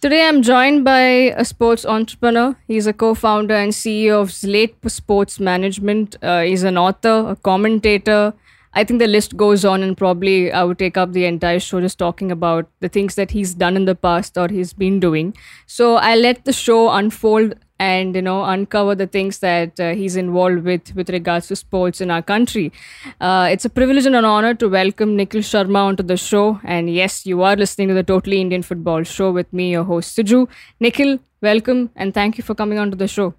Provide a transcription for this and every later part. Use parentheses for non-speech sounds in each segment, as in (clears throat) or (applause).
Today, I'm joined by a sports entrepreneur. He's a co founder and CEO of Slate Sports Management. Uh, he's an author, a commentator. I think the list goes on, and probably I would take up the entire show just talking about the things that he's done in the past or he's been doing. So I'll let the show unfold and you know uncover the things that uh, he's involved with with regards to sports in our country. Uh, it's a privilege and an honor to welcome Nikhil Sharma onto the show. And yes, you are listening to the Totally Indian Football Show with me, your host Suju. Nikhil, welcome and thank you for coming onto the show.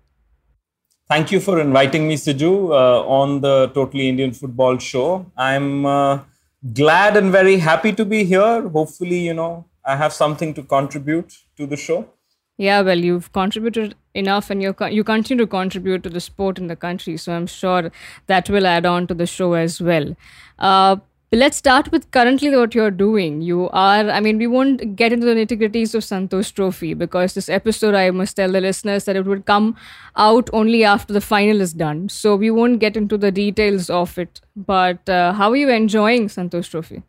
Thank you for inviting me, Suju, uh, on the Totally Indian Football Show. I'm uh, glad and very happy to be here. Hopefully, you know, I have something to contribute to the show. Yeah, well, you've contributed enough, and you you continue to contribute to the sport in the country. So I'm sure that will add on to the show as well. Uh, let's start with currently what you're doing. You are, I mean, we won't get into the nitty gritties of Santosh Trophy because this episode, I must tell the listeners that it would come out only after the final is done. So we won't get into the details of it. But uh, how are you enjoying Santosh Trophy?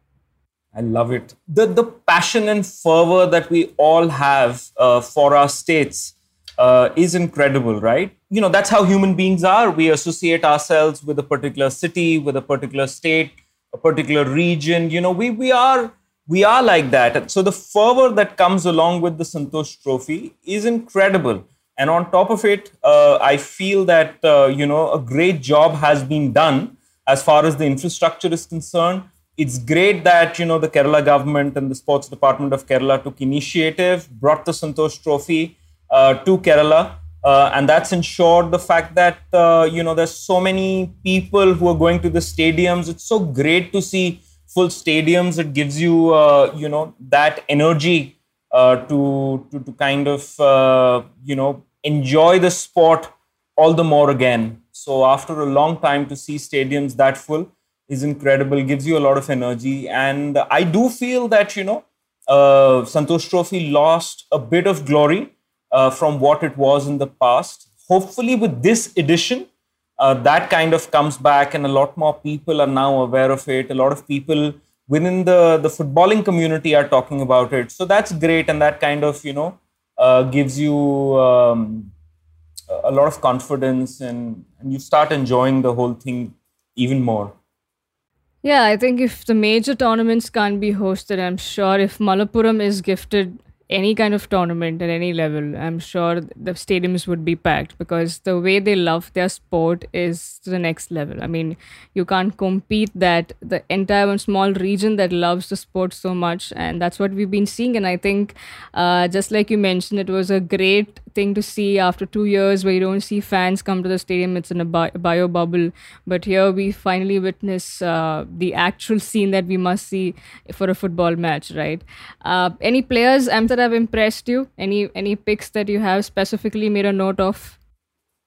I love it. The the passion and fervor that we all have uh, for our states uh, is incredible, right? You know, that's how human beings are. We associate ourselves with a particular city, with a particular state, a particular region. You know, we we are we are like that. So the fervor that comes along with the Santosh Trophy is incredible. And on top of it, uh, I feel that uh, you know a great job has been done as far as the infrastructure is concerned it's great that you know the Kerala government and the sports department of Kerala took initiative, brought the Santosh Trophy to Kerala, uh, and that's ensured the fact that uh, you know there's so many people who are going to the stadiums. It's so great to see full stadiums. It gives you uh, you know that energy uh, to, to to kind of uh, you know enjoy the sport all the more again. So after a long time to see stadiums that full is incredible, gives you a lot of energy. And I do feel that, you know, uh, Santosh Trophy lost a bit of glory uh, from what it was in the past. Hopefully, with this edition, uh, that kind of comes back, and a lot more people are now aware of it. A lot of people within the, the footballing community are talking about it. So that's great, and that kind of, you know, uh, gives you um, a lot of confidence and, and you start enjoying the whole thing even more. Yeah, I think if the major tournaments can't be hosted, I'm sure if Malappuram is gifted any kind of tournament at any level, I'm sure the stadiums would be packed because the way they love their sport is to the next level. I mean, you can't compete that the entire one small region that loves the sport so much, and that's what we've been seeing. And I think, uh, just like you mentioned, it was a great thing to see after two years where you don't see fans come to the stadium. It's in a bio bubble, but here we finally witness uh, the actual scene that we must see for a football match, right? Uh, any players? I'm have impressed you? Any any picks that you have specifically made a note of?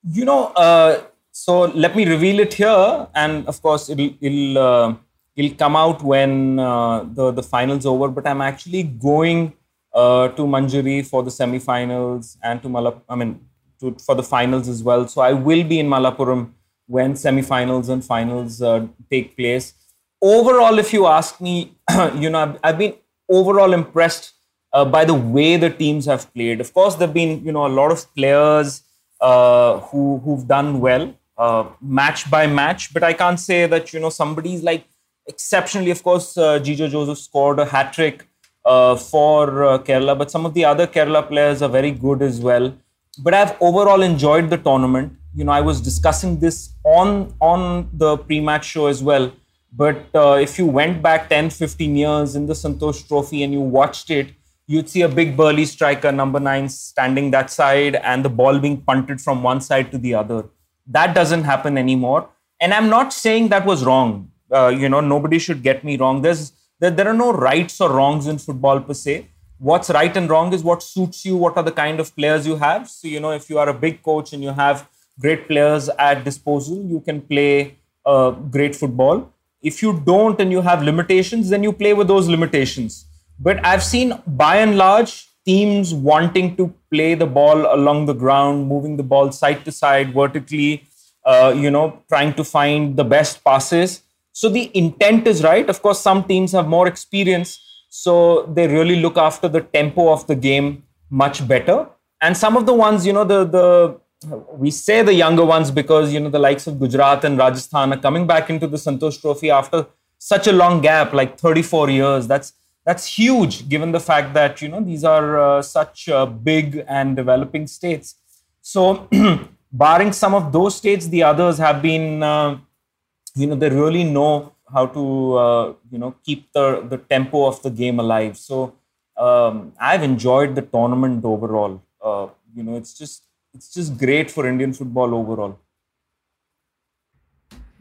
You know, uh, so let me reveal it here, and of course it'll it'll uh, it'll come out when uh, the the finals over. But I'm actually going uh, to Manjeri for the semi-finals and to Malap. I mean, to, for the finals as well. So I will be in Malappuram when semi-finals and finals uh, take place. Overall, if you ask me, (clears throat) you know, I've, I've been overall impressed uh, by the way the teams have played. Of course, there've been you know a lot of players uh, who who've done well uh, match by match, but I can't say that you know somebody's like exceptionally. Of course, uh, Jijo Joseph scored a hat trick uh, for uh, Kerala, but some of the other Kerala players are very good as well. But I've overall enjoyed the tournament. You know, I was discussing this on on the pre-match show as well. But uh, if you went back 10, 15 years in the Santosh Trophy and you watched it, you'd see a big burly striker, number nine, standing that side and the ball being punted from one side to the other. That doesn't happen anymore. And I'm not saying that was wrong. Uh, you know, nobody should get me wrong. There's there, there are no rights or wrongs in football per se. What's right and wrong is what suits you, what are the kind of players you have. So, you know, if you are a big coach and you have great players at disposal, you can play uh, great football. If you don't and you have limitations, then you play with those limitations but I've seen by and large teams wanting to play the ball along the ground, moving the ball side to side, vertically, uh, you know, trying to find the best passes. So the intent is right. Of course, some teams have more experience, so they really look after the tempo of the game much better. And some of the ones, you know, the the we say the younger ones because you know the likes of Gujarat and Rajasthan are coming back into the Santosh Trophy after such a long gap, like 34 years. That's that's huge, given the fact that you know these are uh, such uh, big and developing states. So, (clears throat) barring some of those states, the others have been, uh, you know, they really know how to uh, you know keep the the tempo of the game alive. So, um, I've enjoyed the tournament overall. Uh, you know, it's just it's just great for Indian football overall.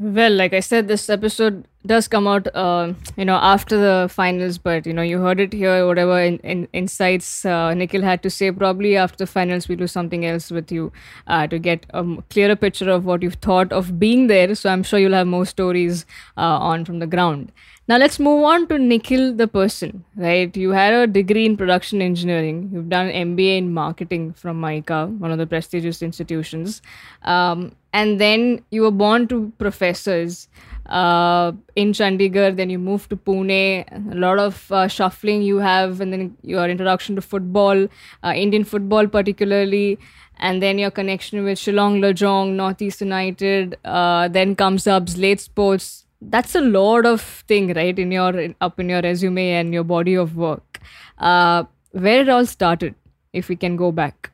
Well, like I said, this episode does come out, uh, you know, after the finals. But you know, you heard it here. Whatever in, in, insights uh, Nikhil had to say, probably after the finals, we'll do something else with you uh, to get a clearer picture of what you've thought of being there. So I'm sure you'll have more stories uh, on from the ground. Now let's move on to Nikhil the person, right? You had a degree in production engineering. You've done MBA in marketing from MICA, one of the prestigious institutions. Um, and then you were born to professors uh, in Chandigarh. Then you moved to Pune. A lot of uh, shuffling you have, and then your introduction to football, uh, Indian football particularly and then your connection with Shillong Lajong, Northeast United, uh, then comes up Slate Sports, that's a lot of thing right in your up in your resume and your body of work. Uh, where it all started if we can go back?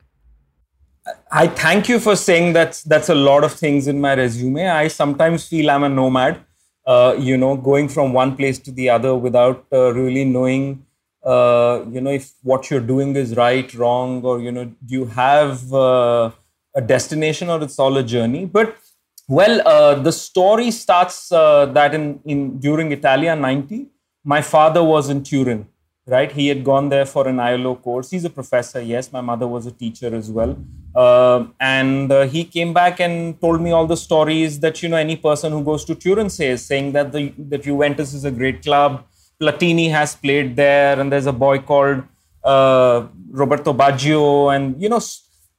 I thank you for saying that that's a lot of things in my resume. I sometimes feel i'm a nomad uh, you know going from one place to the other without uh, really knowing uh, you know if what you're doing is right wrong or you know do you have uh, a destination or it's all a journey? But well, uh, the story starts uh, that in, in during Italia 90, my father was in Turin, right? He had gone there for an ILO course. He's a professor, yes. My mother was a teacher as well. Uh, and he came back and told me all the stories that, you know, any person who goes to Turin says, saying that, the, that Juventus is a great club. Platini has played there, and there's a boy called uh, Roberto Baggio, and, you know,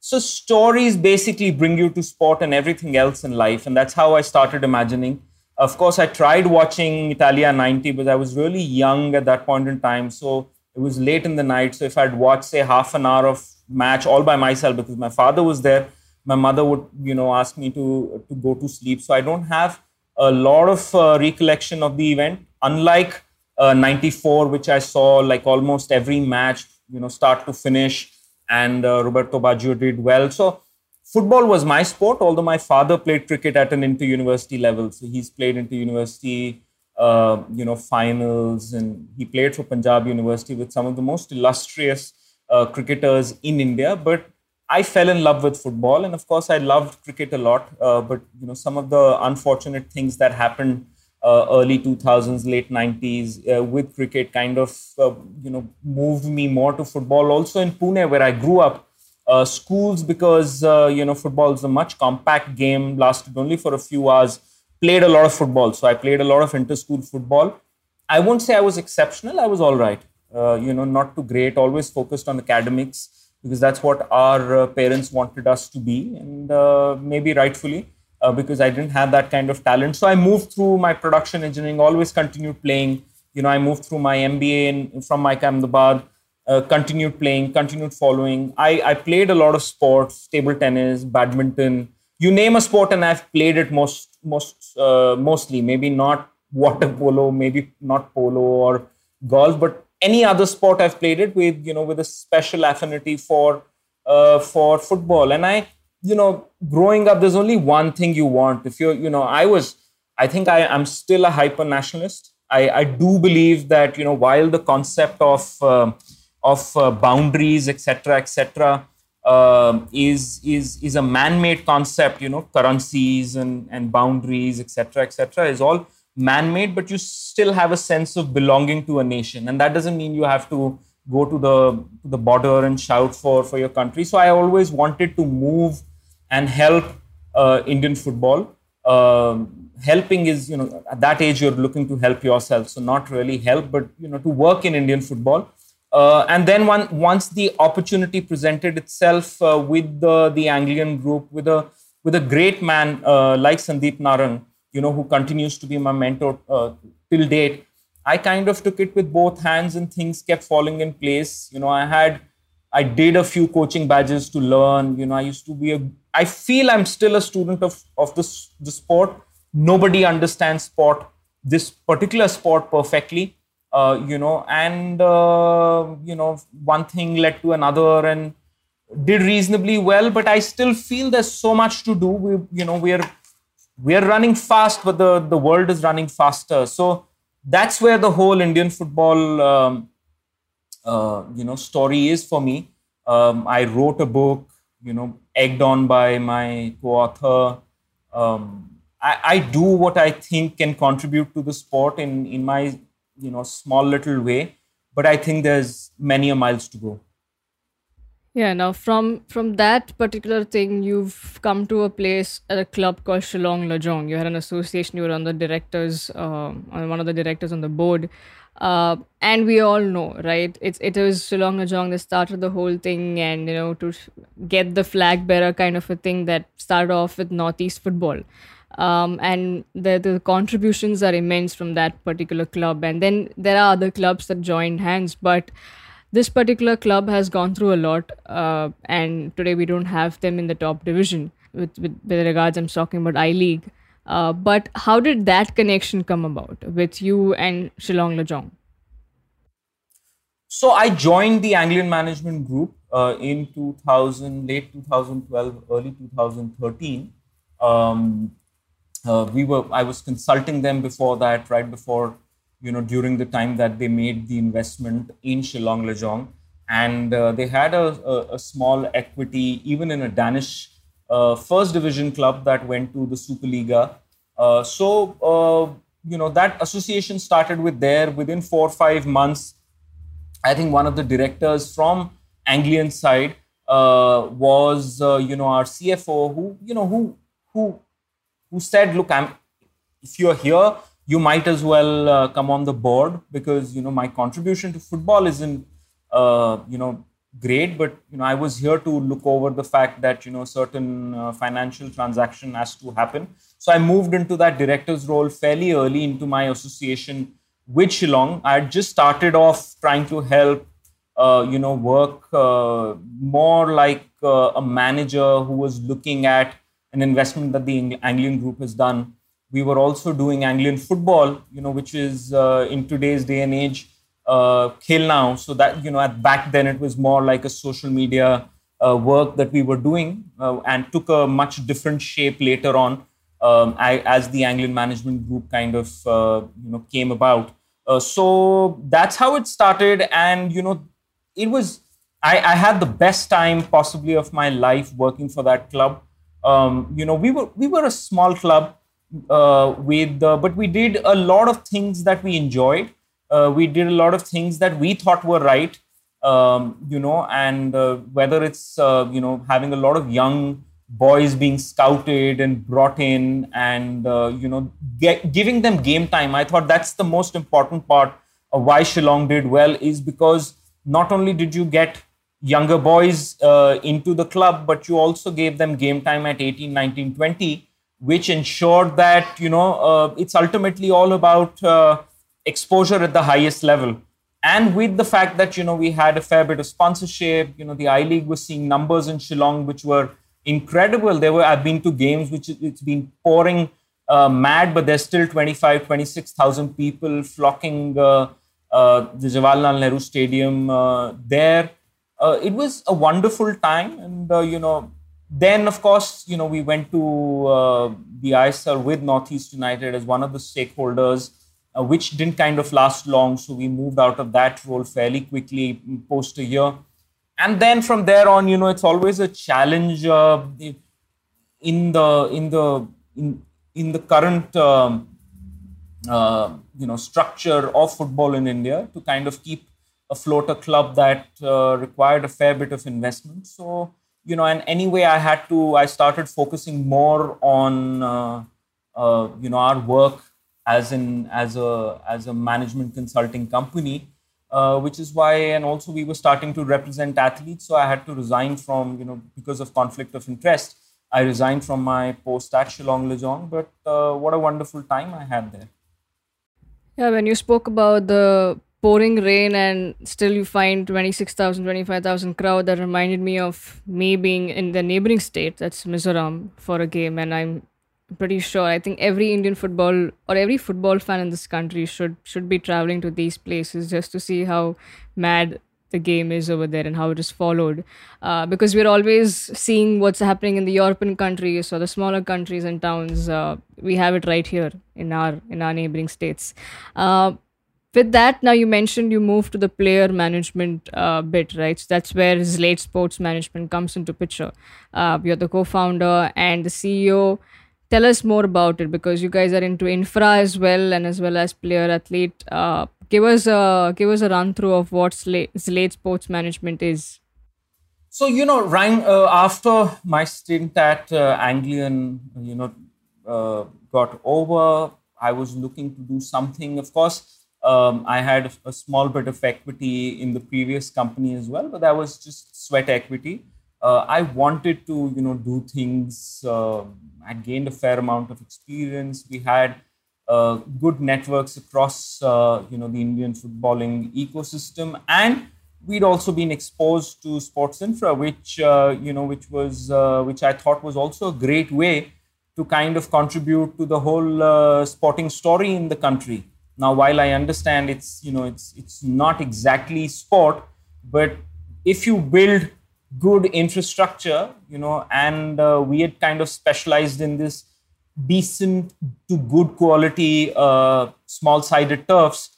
so stories basically bring you to sport and everything else in life. And that's how I started imagining. Of course, I tried watching Italia 90, but I was really young at that point in time. So it was late in the night. So if I'd watched, say, half an hour of match all by myself because my father was there, my mother would, you know, ask me to, to go to sleep. So I don't have a lot of uh, recollection of the event, unlike uh, 94, which I saw like almost every match, you know, start to finish and uh, Roberto Baggio did well. So football was my sport, although my father played cricket at an inter-university level. So he's played inter-university, uh, you know, finals, and he played for Punjab University with some of the most illustrious uh, cricketers in India. But I fell in love with football, and of course, I loved cricket a lot. Uh, but you know, some of the unfortunate things that happened uh, early 2000s, late 90s uh, with cricket kind of uh, you know moved me more to football. Also in Pune, where I grew up, uh, schools because uh, you know football is a much compact game, lasted only for a few hours. Played a lot of football, so I played a lot of inter-school football. I won't say I was exceptional. I was all right. Uh, you know, not too great. Always focused on academics because that's what our parents wanted us to be, and maybe rightfully uh, because I didn't have that kind of talent. So I moved through my production engineering, always continued playing. You know, I moved through my MBA in, from my Ahmedabad, uh, continued playing, continued following. I, I played a lot of sports, table tennis, badminton, you name a sport, and I've played it most, most, uh, mostly. Maybe not water polo, maybe not polo or golf, but any other sport I've played it with, you know, with a special affinity for, uh, for football. And I, you know, growing up, there's only one thing you want. If you're, you know, I was, I think I am still a hyper nationalist. I, I do believe that, you know, while the concept of, uh, of uh, boundaries, etc., etc., uh, is is is a man-made concept. You know, currencies and and boundaries, etc., etc., is all man-made, but you still have a sense of belonging to a nation, and that doesn't mean you have to go to the to the border and shout for for your country. So I always wanted to move and help uh, Indian football. Um, helping is, you know, at that age you're looking to help yourself, so not really help, but you know, to work in Indian football. Uh, and then one, once the opportunity presented itself uh, with the, the Anglian group, with a with a great man uh, like Sandeep Narang, you know, who continues to be my mentor uh, till date, I kind of took it with both hands, and things kept falling in place. You know, I had I did a few coaching badges to learn. You know, I used to be a. I feel I'm still a student of of this the sport. Nobody understands sport, this particular sport perfectly. Uh, you know, and uh, you know, one thing led to another, and did reasonably well. But I still feel there's so much to do. We, you know, we're we're running fast, but the the world is running faster. So that's where the whole Indian football. Um, uh, you know story is for me. Um, I wrote a book, you know, egged on by my co-author. Um, I, I, do what I think can contribute to the sport in in my you know small little way, but I think there's many a miles to go. Yeah. Now, from from that particular thing, you've come to a place at a club called Shillong Lajong. You had an association. You were on the directors, um, one of the directors on the board. Uh, and we all know, right? It's it was Shillong Lajong that started the whole thing, and you know to get the flag bearer kind of a thing that started off with Northeast football. Um, and the, the contributions are immense from that particular club. And then there are other clubs that joined hands, but this particular club has gone through a lot, uh, and today we don't have them in the top division. With, with, with regards, I'm talking about I League. Uh, but how did that connection come about with you and Shillong Lajong? So I joined the Anglian Medal Hunt Group uh, in 2000, late 2012, early 2013. Um, uh, we were, I was consulting them before that, right before, you know, during the time that they made the investment in Shillong Lajong. And uh, they had a, a, a small equity, even in a Danish first division club that went to the Superliga. Uh, so, uh, you know, that association started with there. Within four or five months, I think one of the directors from Anglian side uh, was, uh, you know, our CFO who, you know, who, who, who said, look, I'm, if you're here, you might as well uh, come on the board because, you know, my contribution to football isn't, you know, great but you know i was here to look over the fact that you know certain uh, financial transaction has to happen. So i moved into that director's role fairly early into my association with shillong. I had just started off trying to help uh, you know work uh, more like uh, a manager who was looking at an investment that the anglian group has done. We were also doing anglian football you know which is uh, in today's day and age uh, Now. So that, you know, at back then it was more like a social media uh, work that we were doing uh, and took a much different shape later on um, I, as the Anglian Medal Hunt Group kind of, uh, you know, came about. Uh, so that's how it started. And, you know, it was, I, I had the best time possibly of my life working for that club. Um, you know, we were, we were a small club uh, with, but we did a lot of things that we enjoyed uh, we did a lot of things that we thought were right um, you know and uh, whether it's uh, you know having a lot of young boys being scouted and brought in and uh, you know get, giving them game time. I thought that's the most important part of why shillong did well is because not only did you get younger boys uh, into the club but you also gave them game time at 18 19 20 which ensured that you know uh, it's ultimately all about exposure at the highest level. And with the fact that you know we had a fair bit of sponsorship you know the i league was seeing numbers in shillong which were incredible. There were i've been to games which it's been pouring uh, mad but there's still 25 26000 people flocking uh, uh, the jawaharlal nehru stadium uh, there. Uh, it was a wonderful time and uh, you know then of course you know we went to the isl with northeast united as one of the stakeholders uh, which didn't kind of last long. So we moved out of that role fairly quickly post a year. And then from there on, you know, it's always a challenge uh, in the in the in in the current um, uh, you know structure of football in India to kind of keep afloat a club that uh, required a fair bit of investment. So you know, and anyway, I had to. I started focusing more on uh, uh, you know our work as in as a as a management consulting company uh, which is why and also we were starting to represent athletes so i had to resign from you know because of conflict of interest i resigned from my post at shillong lajong but uh, what a wonderful time i had there yeah when you spoke about the pouring rain and still you find 26,000, 25,000 crowd. That reminded me of me being in the neighboring state, that's Mizoram, for a game. And I'm pretty sure, I think every Indian football or every football fan in this country should should be traveling to these places just to see how mad the game is over there and how it is followed. Uh, because we're always seeing what's happening in the European countries or the smaller countries and towns. Uh, we have it right here in our in our neighboring states. Uh, with that, now you mentioned you moved to the player management uh, bit, right? So that's where Zlate Sports Management comes into picture. Uh, you're the co-founder and the CEO. Tell us more about it because you guys are into infra as well and as well as player athlete. Uh, give us a give us a run through of what Zlate Sports Management is. So you know, Ryan, uh, after my stint at uh, Anglian, you know, uh, got over, I was looking to do something. Of course um, I had a small bit of equity in the previous company as well, but that was just sweat equity. Uh, I wanted to, you know, do things. Uh, I gained a fair amount of experience. We had uh, good networks across, uh, you know, the Indian footballing ecosystem, and we'd also been exposed to sports infra, which, uh, you know, which was, uh, which I thought was also a great way to kind of contribute to the whole sporting story in the country. Now, while I understand it's you know it's it's not exactly sport, but if you build good infrastructure, you know, and uh, we had kind of specialized in this decent to good quality uh, small-sided turfs,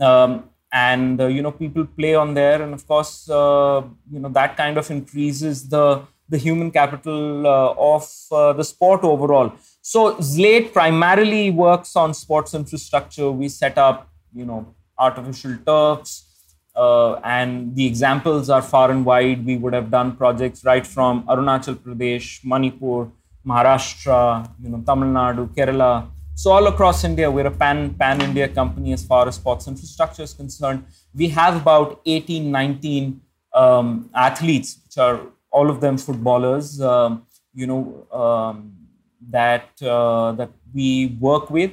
um, and uh, you know people play on there, and of course uh, you know that kind of increases the the human capital uh, of uh, the sport overall. So Zlate primarily works on sports infrastructure. We set up, you know, artificial turfs, uh, and the examples are far and wide. We would have done projects right from Arunachal Pradesh, Manipur, Maharashtra, you know, Tamil Nadu, Kerala. So all across India, we're a pan pan India company as far as sports infrastructure is concerned. We have about 18, 19 um, athletes, which are all of them footballers. Um, you know. Um, that uh, that we work with.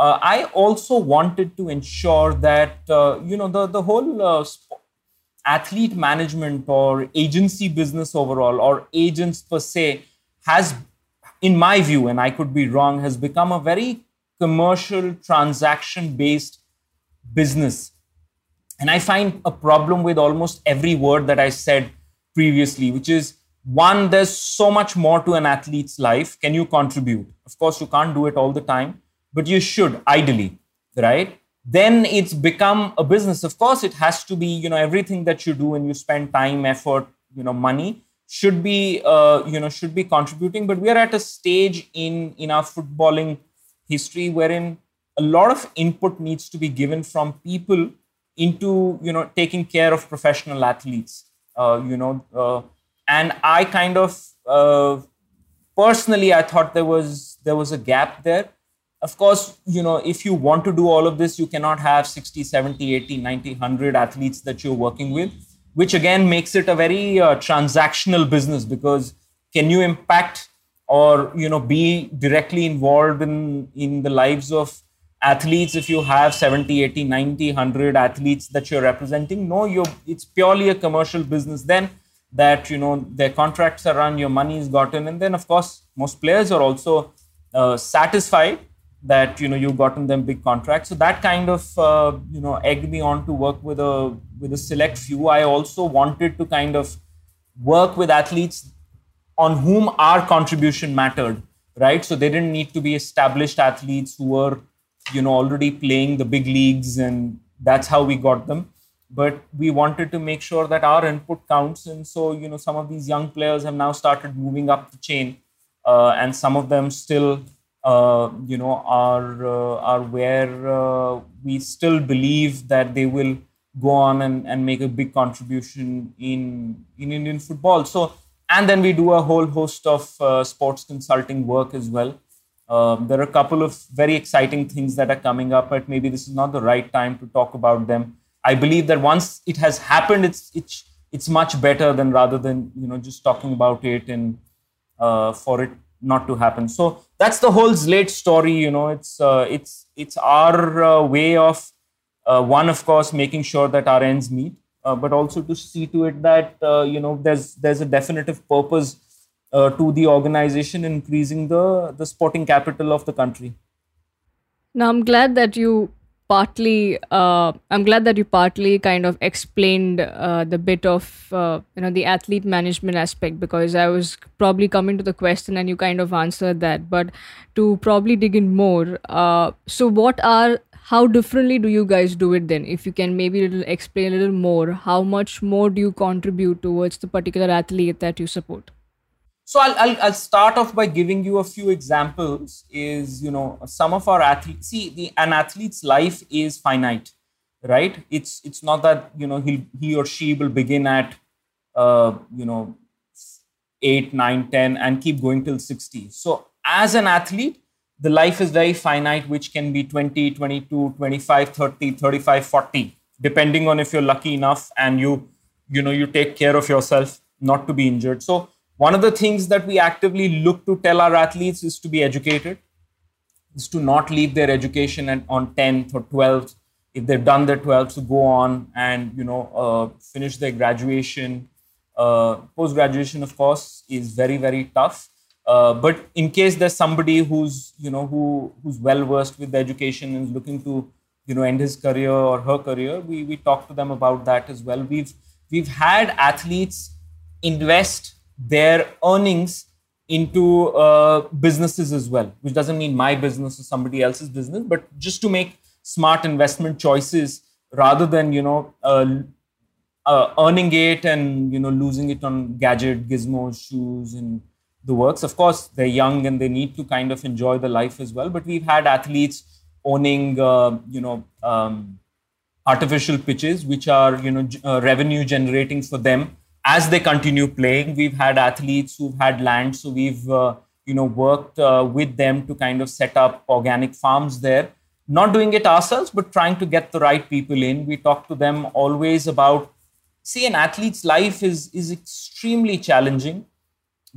Uh, I also wanted to ensure that uh, you know the the whole athlete management or agency business overall or agents per se has in my view and i could be wrong has become a very commercial transaction based business. And i find a problem with almost every word that i said previously which is one there's so much more to an athlete's life. Can you contribute? Of course you can't do it all the time but you should ideally right? Then it's become a business. Of course it has to be you know everything that you do and you spend time effort you know money should be uh, you know should be contributing. But we are at a stage in in our footballing history wherein a lot of input needs to be given from people into you know taking care of professional athletes uh, you know uh, and I kind of uh, personally I thought there was there was a gap there. Of course, you know, if you want to do all of this, you cannot have 60, 70, 80, 90, 100 athletes that you're working with, which again makes it a very uh, transactional business because can you impact or you know be directly involved in in the lives of athletes if you have 70 80 90 100 athletes that you're representing? No you it's purely a commercial business then that you know their contracts are run, your money is gotten, and then of course most players are also uh, satisfied that you know you've gotten them big contracts. So that kind of uh, you know egged me on to work with a with a select few. I also wanted to kind of work with athletes on whom our contribution mattered, right? So they didn't need to be established athletes who were you know already playing the big leagues, and that's how we got them but we wanted to make sure that our input counts and so you know some of these young players have now started moving up the chain uh, and some of them still uh, you know are uh, are where uh, we still believe that they will go on and, and make a big contribution in in Indian football. So and then we do a whole host of uh, sports consulting work as well. Um, there are a couple of very exciting things that are coming up but maybe this is not the right time to talk about them. I believe that once it has happened, it's it's it's much better than rather than you know just talking about it and uh, for it not to happen. So that's the whole Slate story. You know, it's uh, it's it's our uh, way of Uh, one, of course, making sure that our ends meet, uh, but also to see to it that uh, you know there's there's a definitive purpose uh, to the organization increasing the the sporting capital of the country. Now, I'm glad that you partly uh, i'm glad that you partly kind of explained uh, the bit of uh, you know the athlete management aspect because i was probably coming to the question and you kind of answered that. But to probably dig in more uh, so what are how differently do you guys do it then? If you can maybe explain a little more how much more do you contribute towards the particular athlete that you support so I'll, I'll, I'll, start off by giving you a few examples is you know some of our athletes see the an athlete's life is finite right? It's it's not that you know he he or she will begin at uh, you know 8 9 10 and keep going till 60 so as an athlete the life is very finite which can be 20 22 25 30 35 40 depending on if you're lucky enough and you you know you take care of yourself not to be injured. So one of the things that we actively look to tell our athletes is to be educated, is to not leave their education at, on 10th or 12th. If they've done their 12th, to go on and you know uh, finish their graduation. Uh, Post graduation, of course, is very very tough. Uh, but in case there's somebody who's you know who who's well versed with the education and is looking to you know end his career or her career, we we talk to them about that as well. We've we've had athletes invest their earnings into uh, businesses as well, which doesn't mean my business or somebody else's business, but just to make smart investment choices rather than you know uh, uh, earning it and you know losing it on gadget, gizmos, shoes, and the works. Of course, they're young and they need to kind of enjoy the life as well. But we've had athletes owning uh, you know um, artificial pitches, which are you know uh, revenue generating for them as they continue playing, we've had athletes who've had land, so we've uh, you know worked uh, with them to kind of set up organic farms there. Not doing it ourselves, but trying to get the right people in. We talk to them always about. See, an athlete's life is is extremely challenging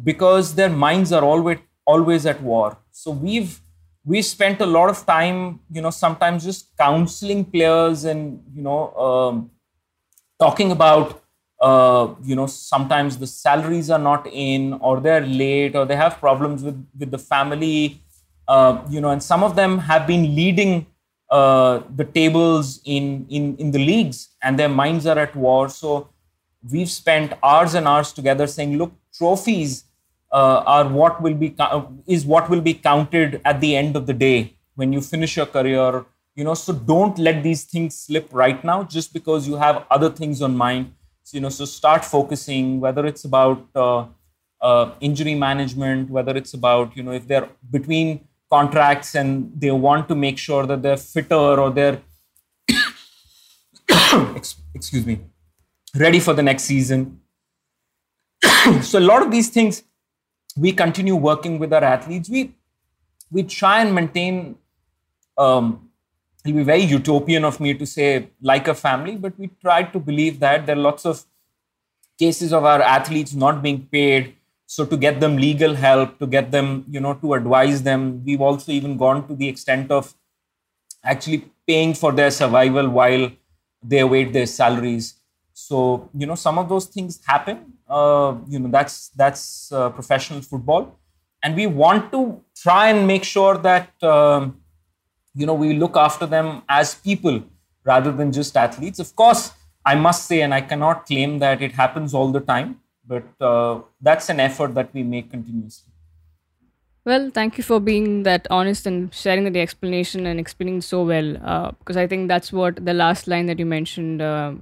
because their minds are always always at war. So we've we spent a lot of time, you know, sometimes just counseling players and you know um, talking about uh, you know sometimes the salaries are not in or they're late or they have problems with with the family uh, you know and some of them have been leading uh, the tables in in in the leagues and their minds are at war. So we've spent hours and hours together saying look trophies uh, are what will be is what will be counted at the end of the day when you finish your career you know. So don't let these things slip right now just because you have other things on mind you know, so start focusing whether it's about uh, uh, injury management, whether it's about you know if they're between contracts and they want to make sure that they're fitter or they're (coughs) excuse me ready for the next season. (coughs) so a lot of these things we continue working with our athletes. We we try and maintain um, it'll be very utopian of me to say like a family, but we try to believe that there are lots of cases of our athletes not being paid. So to get them legal help, to get them, you know, to advise them, we've also even gone to the extent of actually paying for their survival while they await their salaries. So you know, some of those things happen. Uh, you know, that's that's uh, professional football, and we want to try and make sure that. Um, you know we look after them as people rather than just athletes of course i must say and i cannot claim that it happens all the time but uh, that's an effort that we make continuously well thank you for being that honest and sharing the explanation and explaining so well uh, because i think that's what the last line that you mentioned uh,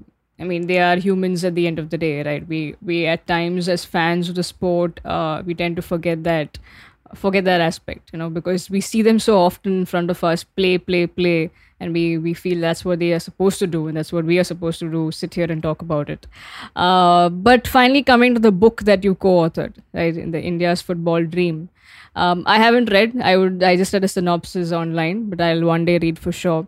I mean, they are humans at the end of the day, right? We we at times as fans of the sport, uh, we tend to forget that forget that aspect you know because we see them so often in front of us play play play and we we feel that's what they are supposed to do and that's what we are supposed to do sit here and talk about it. Uh, but finally coming to the book that you co-authored right in the india's football dream. Um, i haven't read i would i just read a synopsis online but i'll one day read for sure.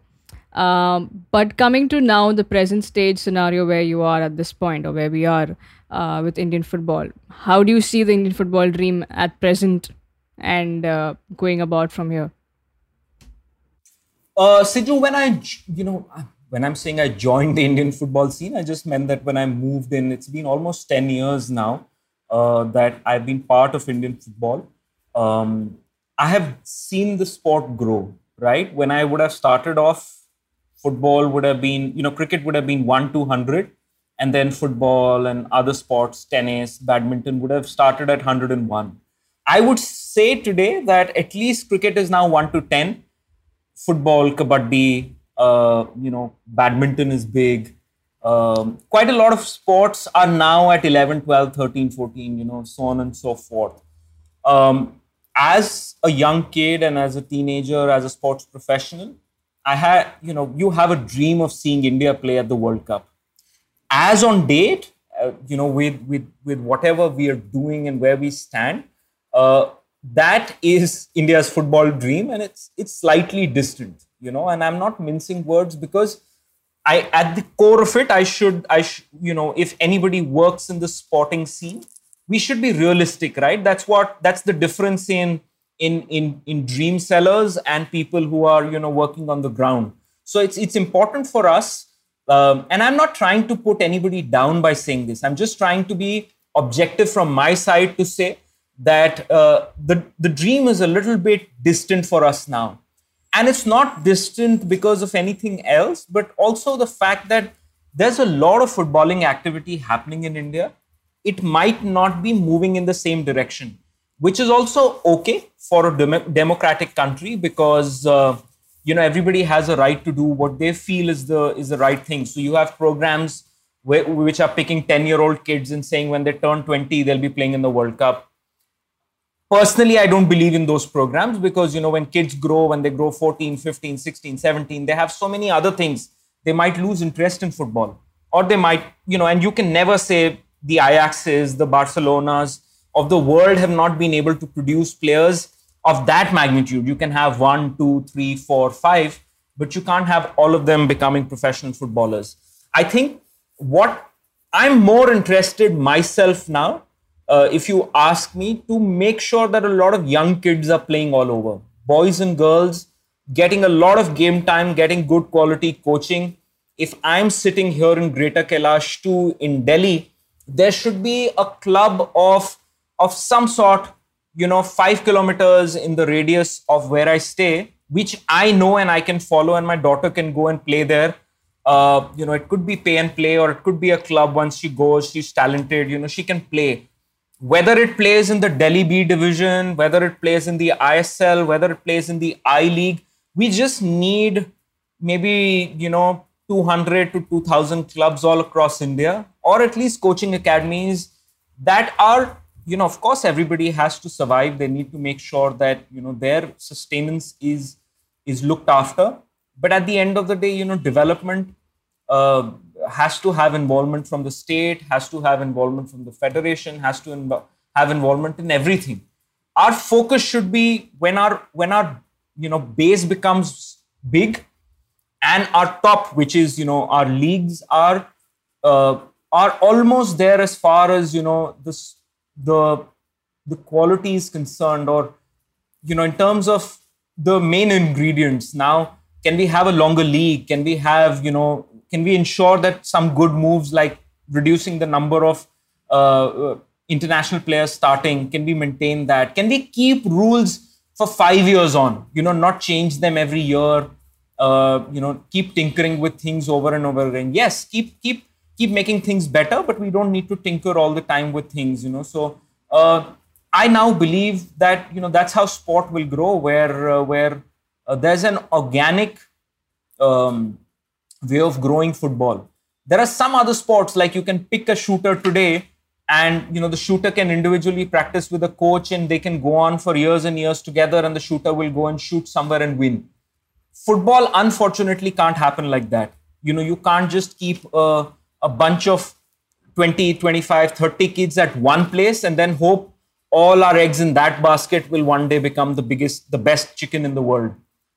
Um, but coming to now the present stage scenario where you are at this point or where we are uh, with indian football how do you see the indian football dream at present and uh, going about from here? Uh, Siju, when I, you know, when I'm saying I joined the Indian football scene, I just meant that when I moved in, it's been almost 10 years now uh, that I've been part of Indian football. Um, I have seen the sport grow, right? When I would have started off, football would have been, you know, cricket would have been 1 200, and then football and other sports, tennis, badminton would have started at 101. I would say today that at least cricket is now 1 to 10, football, kabaddi, uh, you know, badminton is big. Um, quite a lot of sports are now at 11, 12, 13, 14, you know, so on and so forth. Um, as a young kid and as a teenager, as a sports professional, I had, you know, you have a dream of seeing India play at the World Cup. As on date, uh, you know, with with with whatever we are doing and where we stand, uh, that is India's football dream, and it's it's slightly distant, you know. And I'm not mincing words because I, at the core of it, I should, I, sh- you know, if anybody works in the sporting scene, we should be realistic, right? That's what, that's the difference in, in, in, in dream sellers and people who are, you know, working on the ground. So it's, it's important for us. Um, and I'm not trying to put anybody down by saying this. I'm just trying to be objective from my side to say that uh, the, the dream is a little bit distant for us now. And it's not distant because of anything else but also the fact that there's a lot of footballing activity happening in india. It might not be moving in the same direction which is also okay for a dem- democratic country because uh, you know everybody has a right to do what they feel is the is the right thing. So you have programs where, which are picking 10 year old kids and saying when they turn 20 they'll be playing in the world cup personally i don't believe in those programs because you know when kids grow when they grow 14 15 16 17 they have so many other things. They might lose interest in football or they might you know and you can never say the ajaxes the barcelonas of the world have not been able to produce players of that magnitude. You can have one two three four five but you can't have all of them becoming professional footballers. I think what i'm more interested myself now uh, if you ask me, to make sure that a lot of young kids are playing all over, boys and girls, getting a lot of game time, getting good quality coaching. If I'm sitting here in Greater Kailash 2 in Delhi, there should be a club of of some sort, you know, five kilometers in the radius of where I stay, which I know and I can follow, and my daughter can go and play there. Uh, you know, it could be pay and play, or it could be a club once she goes, she's talented, you know, she can play whether it plays in the Delhi B division, whether it plays in the ISL, whether it plays in the I League, we just need maybe, you know, 200 to 2000 clubs all across India, or at least coaching academies that are, you know, of course, everybody has to survive. They need to make sure that, you know, their sustenance is is looked after. But at the end of the day, you know, development uh, has to have involvement from the state, has to have involvement from the federation, has to inv- have involvement in everything. Our focus should be when our when our you know base becomes big, and our top, which is you know our leagues are uh, are almost there as far as you know this the the quality is concerned, or you know in terms of the main ingredients. Now, can we have a longer league? Can we have you know can we ensure that some good moves like reducing the number of uh, uh, international players starting can we maintain that? Can we keep rules for five years on? You know not change them every year uh, you know keep tinkering with things over and over again. Yes keep keep keep making things better but we don't need to tinker all the time with things you know. So uh, i now believe that you know that's how sport will grow where uh, where uh, there's an organic um, way of growing football. There are some other sports like you can pick a shooter today and you know the shooter can individually practice with a coach and they can go on for years and years together and the shooter will go and shoot somewhere and win. Football unfortunately can't happen like that. You know you can't just keep a, a bunch of 20, 25, 30 kids at one place and then hope all our eggs in that basket will one day become the biggest, the best chicken in the world.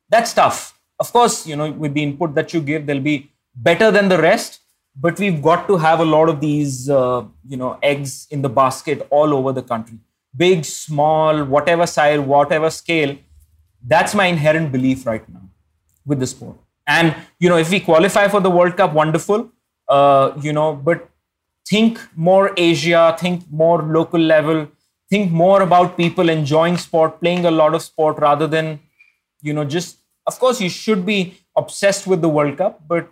That's tough of course, you know, with the input that you give, they'll be better than the rest. But we've got to have a lot of these, uh, you know, eggs in the basket all over the country, big, small, whatever size, whatever scale. That's my inherent belief right now with the sport. And you know, if we qualify for the World Cup, wonderful. Uh, you know, but think more Asia, think more local level, think more about people enjoying sport, playing a lot of sport rather than, you know, just. Of course, you should be obsessed with the World Cup, but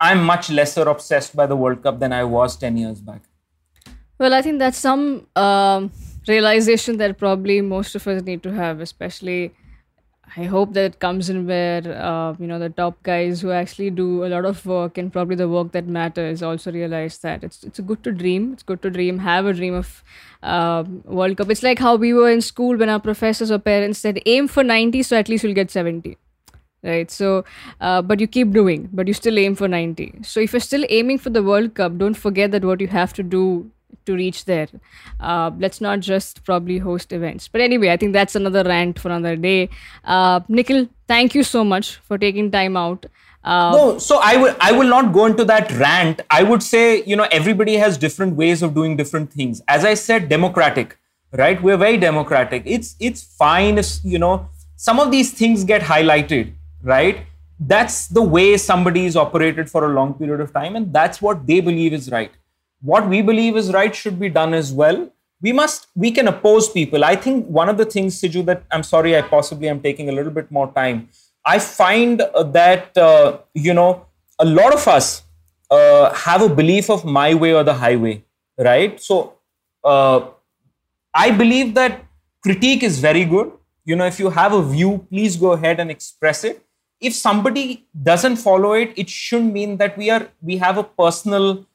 I'm much lesser obsessed by the World Cup than I was 10 years back. Well, I think that's some um, realization that probably most of us need to have, especially. I hope that it comes in where uh, you know the top guys who actually do a lot of work and probably the work that matters also realize that it's it's good to dream. It's good to dream. Have a dream of uh, World Cup. It's like how we were in school when our professors or parents said aim for ninety, so at least you'll get seventy right so uh, but you keep doing but you still aim for 90 so if you're still aiming for the world cup don't forget that what you have to do to reach there. Uh, let's not just probably host events. But anyway i think that's another rant for another day. Uh, nikhil thank you so much for taking time out. Uh, no so i will i will not go into that rant. I would say you know everybody has different ways of doing different things. As i said democratic right? We're very democratic. It's it's fine if you know some of these things get highlighted right? That's the way somebody is operated for a long period of time, and that's what they believe is right. What we believe is right should be done as well. We must, we can oppose people. I think one of the things, Siju, that I'm sorry, I possibly am taking a little bit more time. I find that, uh, you know, a lot of us uh, have a belief of my way or the highway, right? So, uh, I believe that critique is very good. You know, if you have a view, please go ahead and express it if somebody doesn't follow it it shouldn't mean that we are we have a personal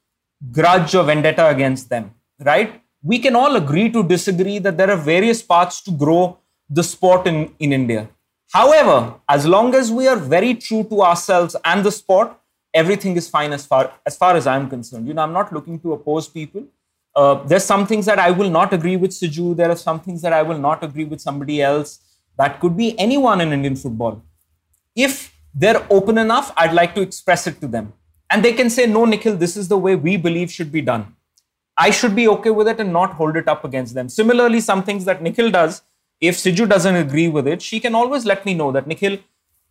grudge or vendetta against them right? We can all agree to disagree that there are various paths to grow the sport in, in india. However as long as we are very true to ourselves and the sport everything is fine as far as far as i'm concerned. You know i'm not looking to oppose people. Uh, there's some things that i will not agree with Siju. there are some things that i will not agree with somebody else. That could be anyone in indian football. If they're open enough, I'd like to express it to them. And they can say, no, Nikhil, this is the way we believe should be done. I should be okay with it and not hold it up against them. Similarly, some things that Nikhil does, if Siju doesn't agree with it, she can always let me know that Nikhil,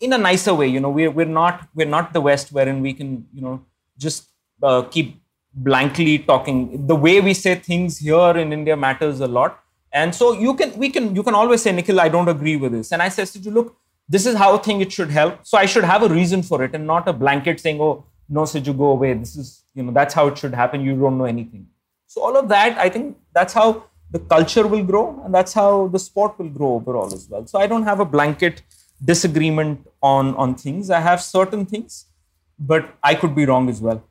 in a nicer way, you know, we're, we're not we're not the West wherein we can, you know, just uh, keep blankly talking. The way we say things here in India matters a lot. And so you can we can you can always say, Nikhil, I don't agree with this. And I say, Siju, look, this is how I think it should help. So I should have a reason for it and not a blanket saying, oh, no, Siju, go away. This is, you know, that's how it should happen. You don't know anything. So all of that, I think that's how the culture will grow and that's how the sport will grow overall as well. So I don't have a blanket disagreement on on things. I have certain things, but I could be wrong as well.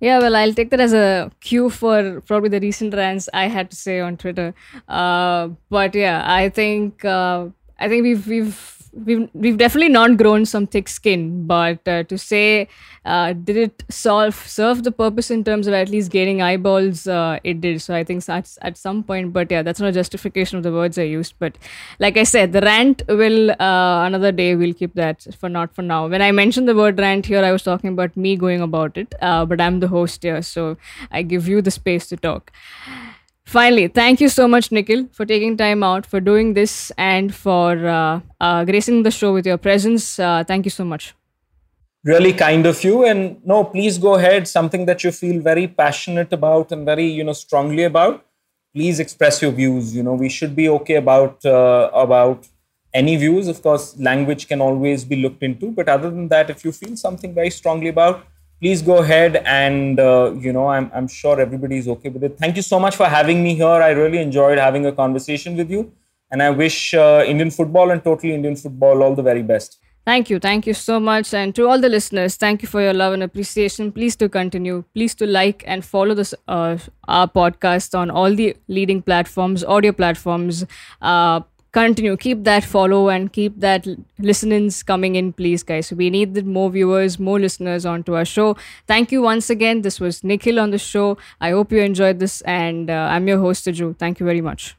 Yeah, well, I'll take that as a cue for probably the recent rants I had to say on Twitter. Uh, but yeah, I think uh, I think we've we've we've we've definitely not grown some thick skin, but uh, to say uh, did it solve serve the purpose in terms of at least gaining eyeballs? Uh, it did. So I think that's at some point. But yeah, that's not a justification of the words I used. But like I said, the rant will uh, another day. We'll keep that for not for now. When I mentioned the word rant here, I was talking about me going about it. Uh, but I'm the host here, so I give you the space to talk. Finally, thank you so much, Nikhil, for taking time out, for doing this, and for uh, uh, gracing the show with your presence. Uh, thank you so much. Really kind of you. And no, please go ahead. Something that you feel very passionate about and very, you know, strongly about. Please express your views. You know, we should be okay about uh, about any views. Of course, language can always be looked into. But other than that, if you feel something very strongly about, please go ahead and uh, you know I'm, I'm sure everybody is okay with it thank you so much for having me here i really enjoyed having a conversation with you and i wish uh, indian football and totally indian football all the very best Thank you. Thank you so much. And to all the listeners, thank you for your love and appreciation. Please to continue. Please to like and follow this uh, our podcast on all the leading platforms, audio platforms. Continue. Keep that follow and keep that listenings coming in please guys. We need more viewers more listeners onto our show. Thank you once again. This was nikhil on the show. I hope you enjoyed this and uh, i'm your host Siju. thank you very much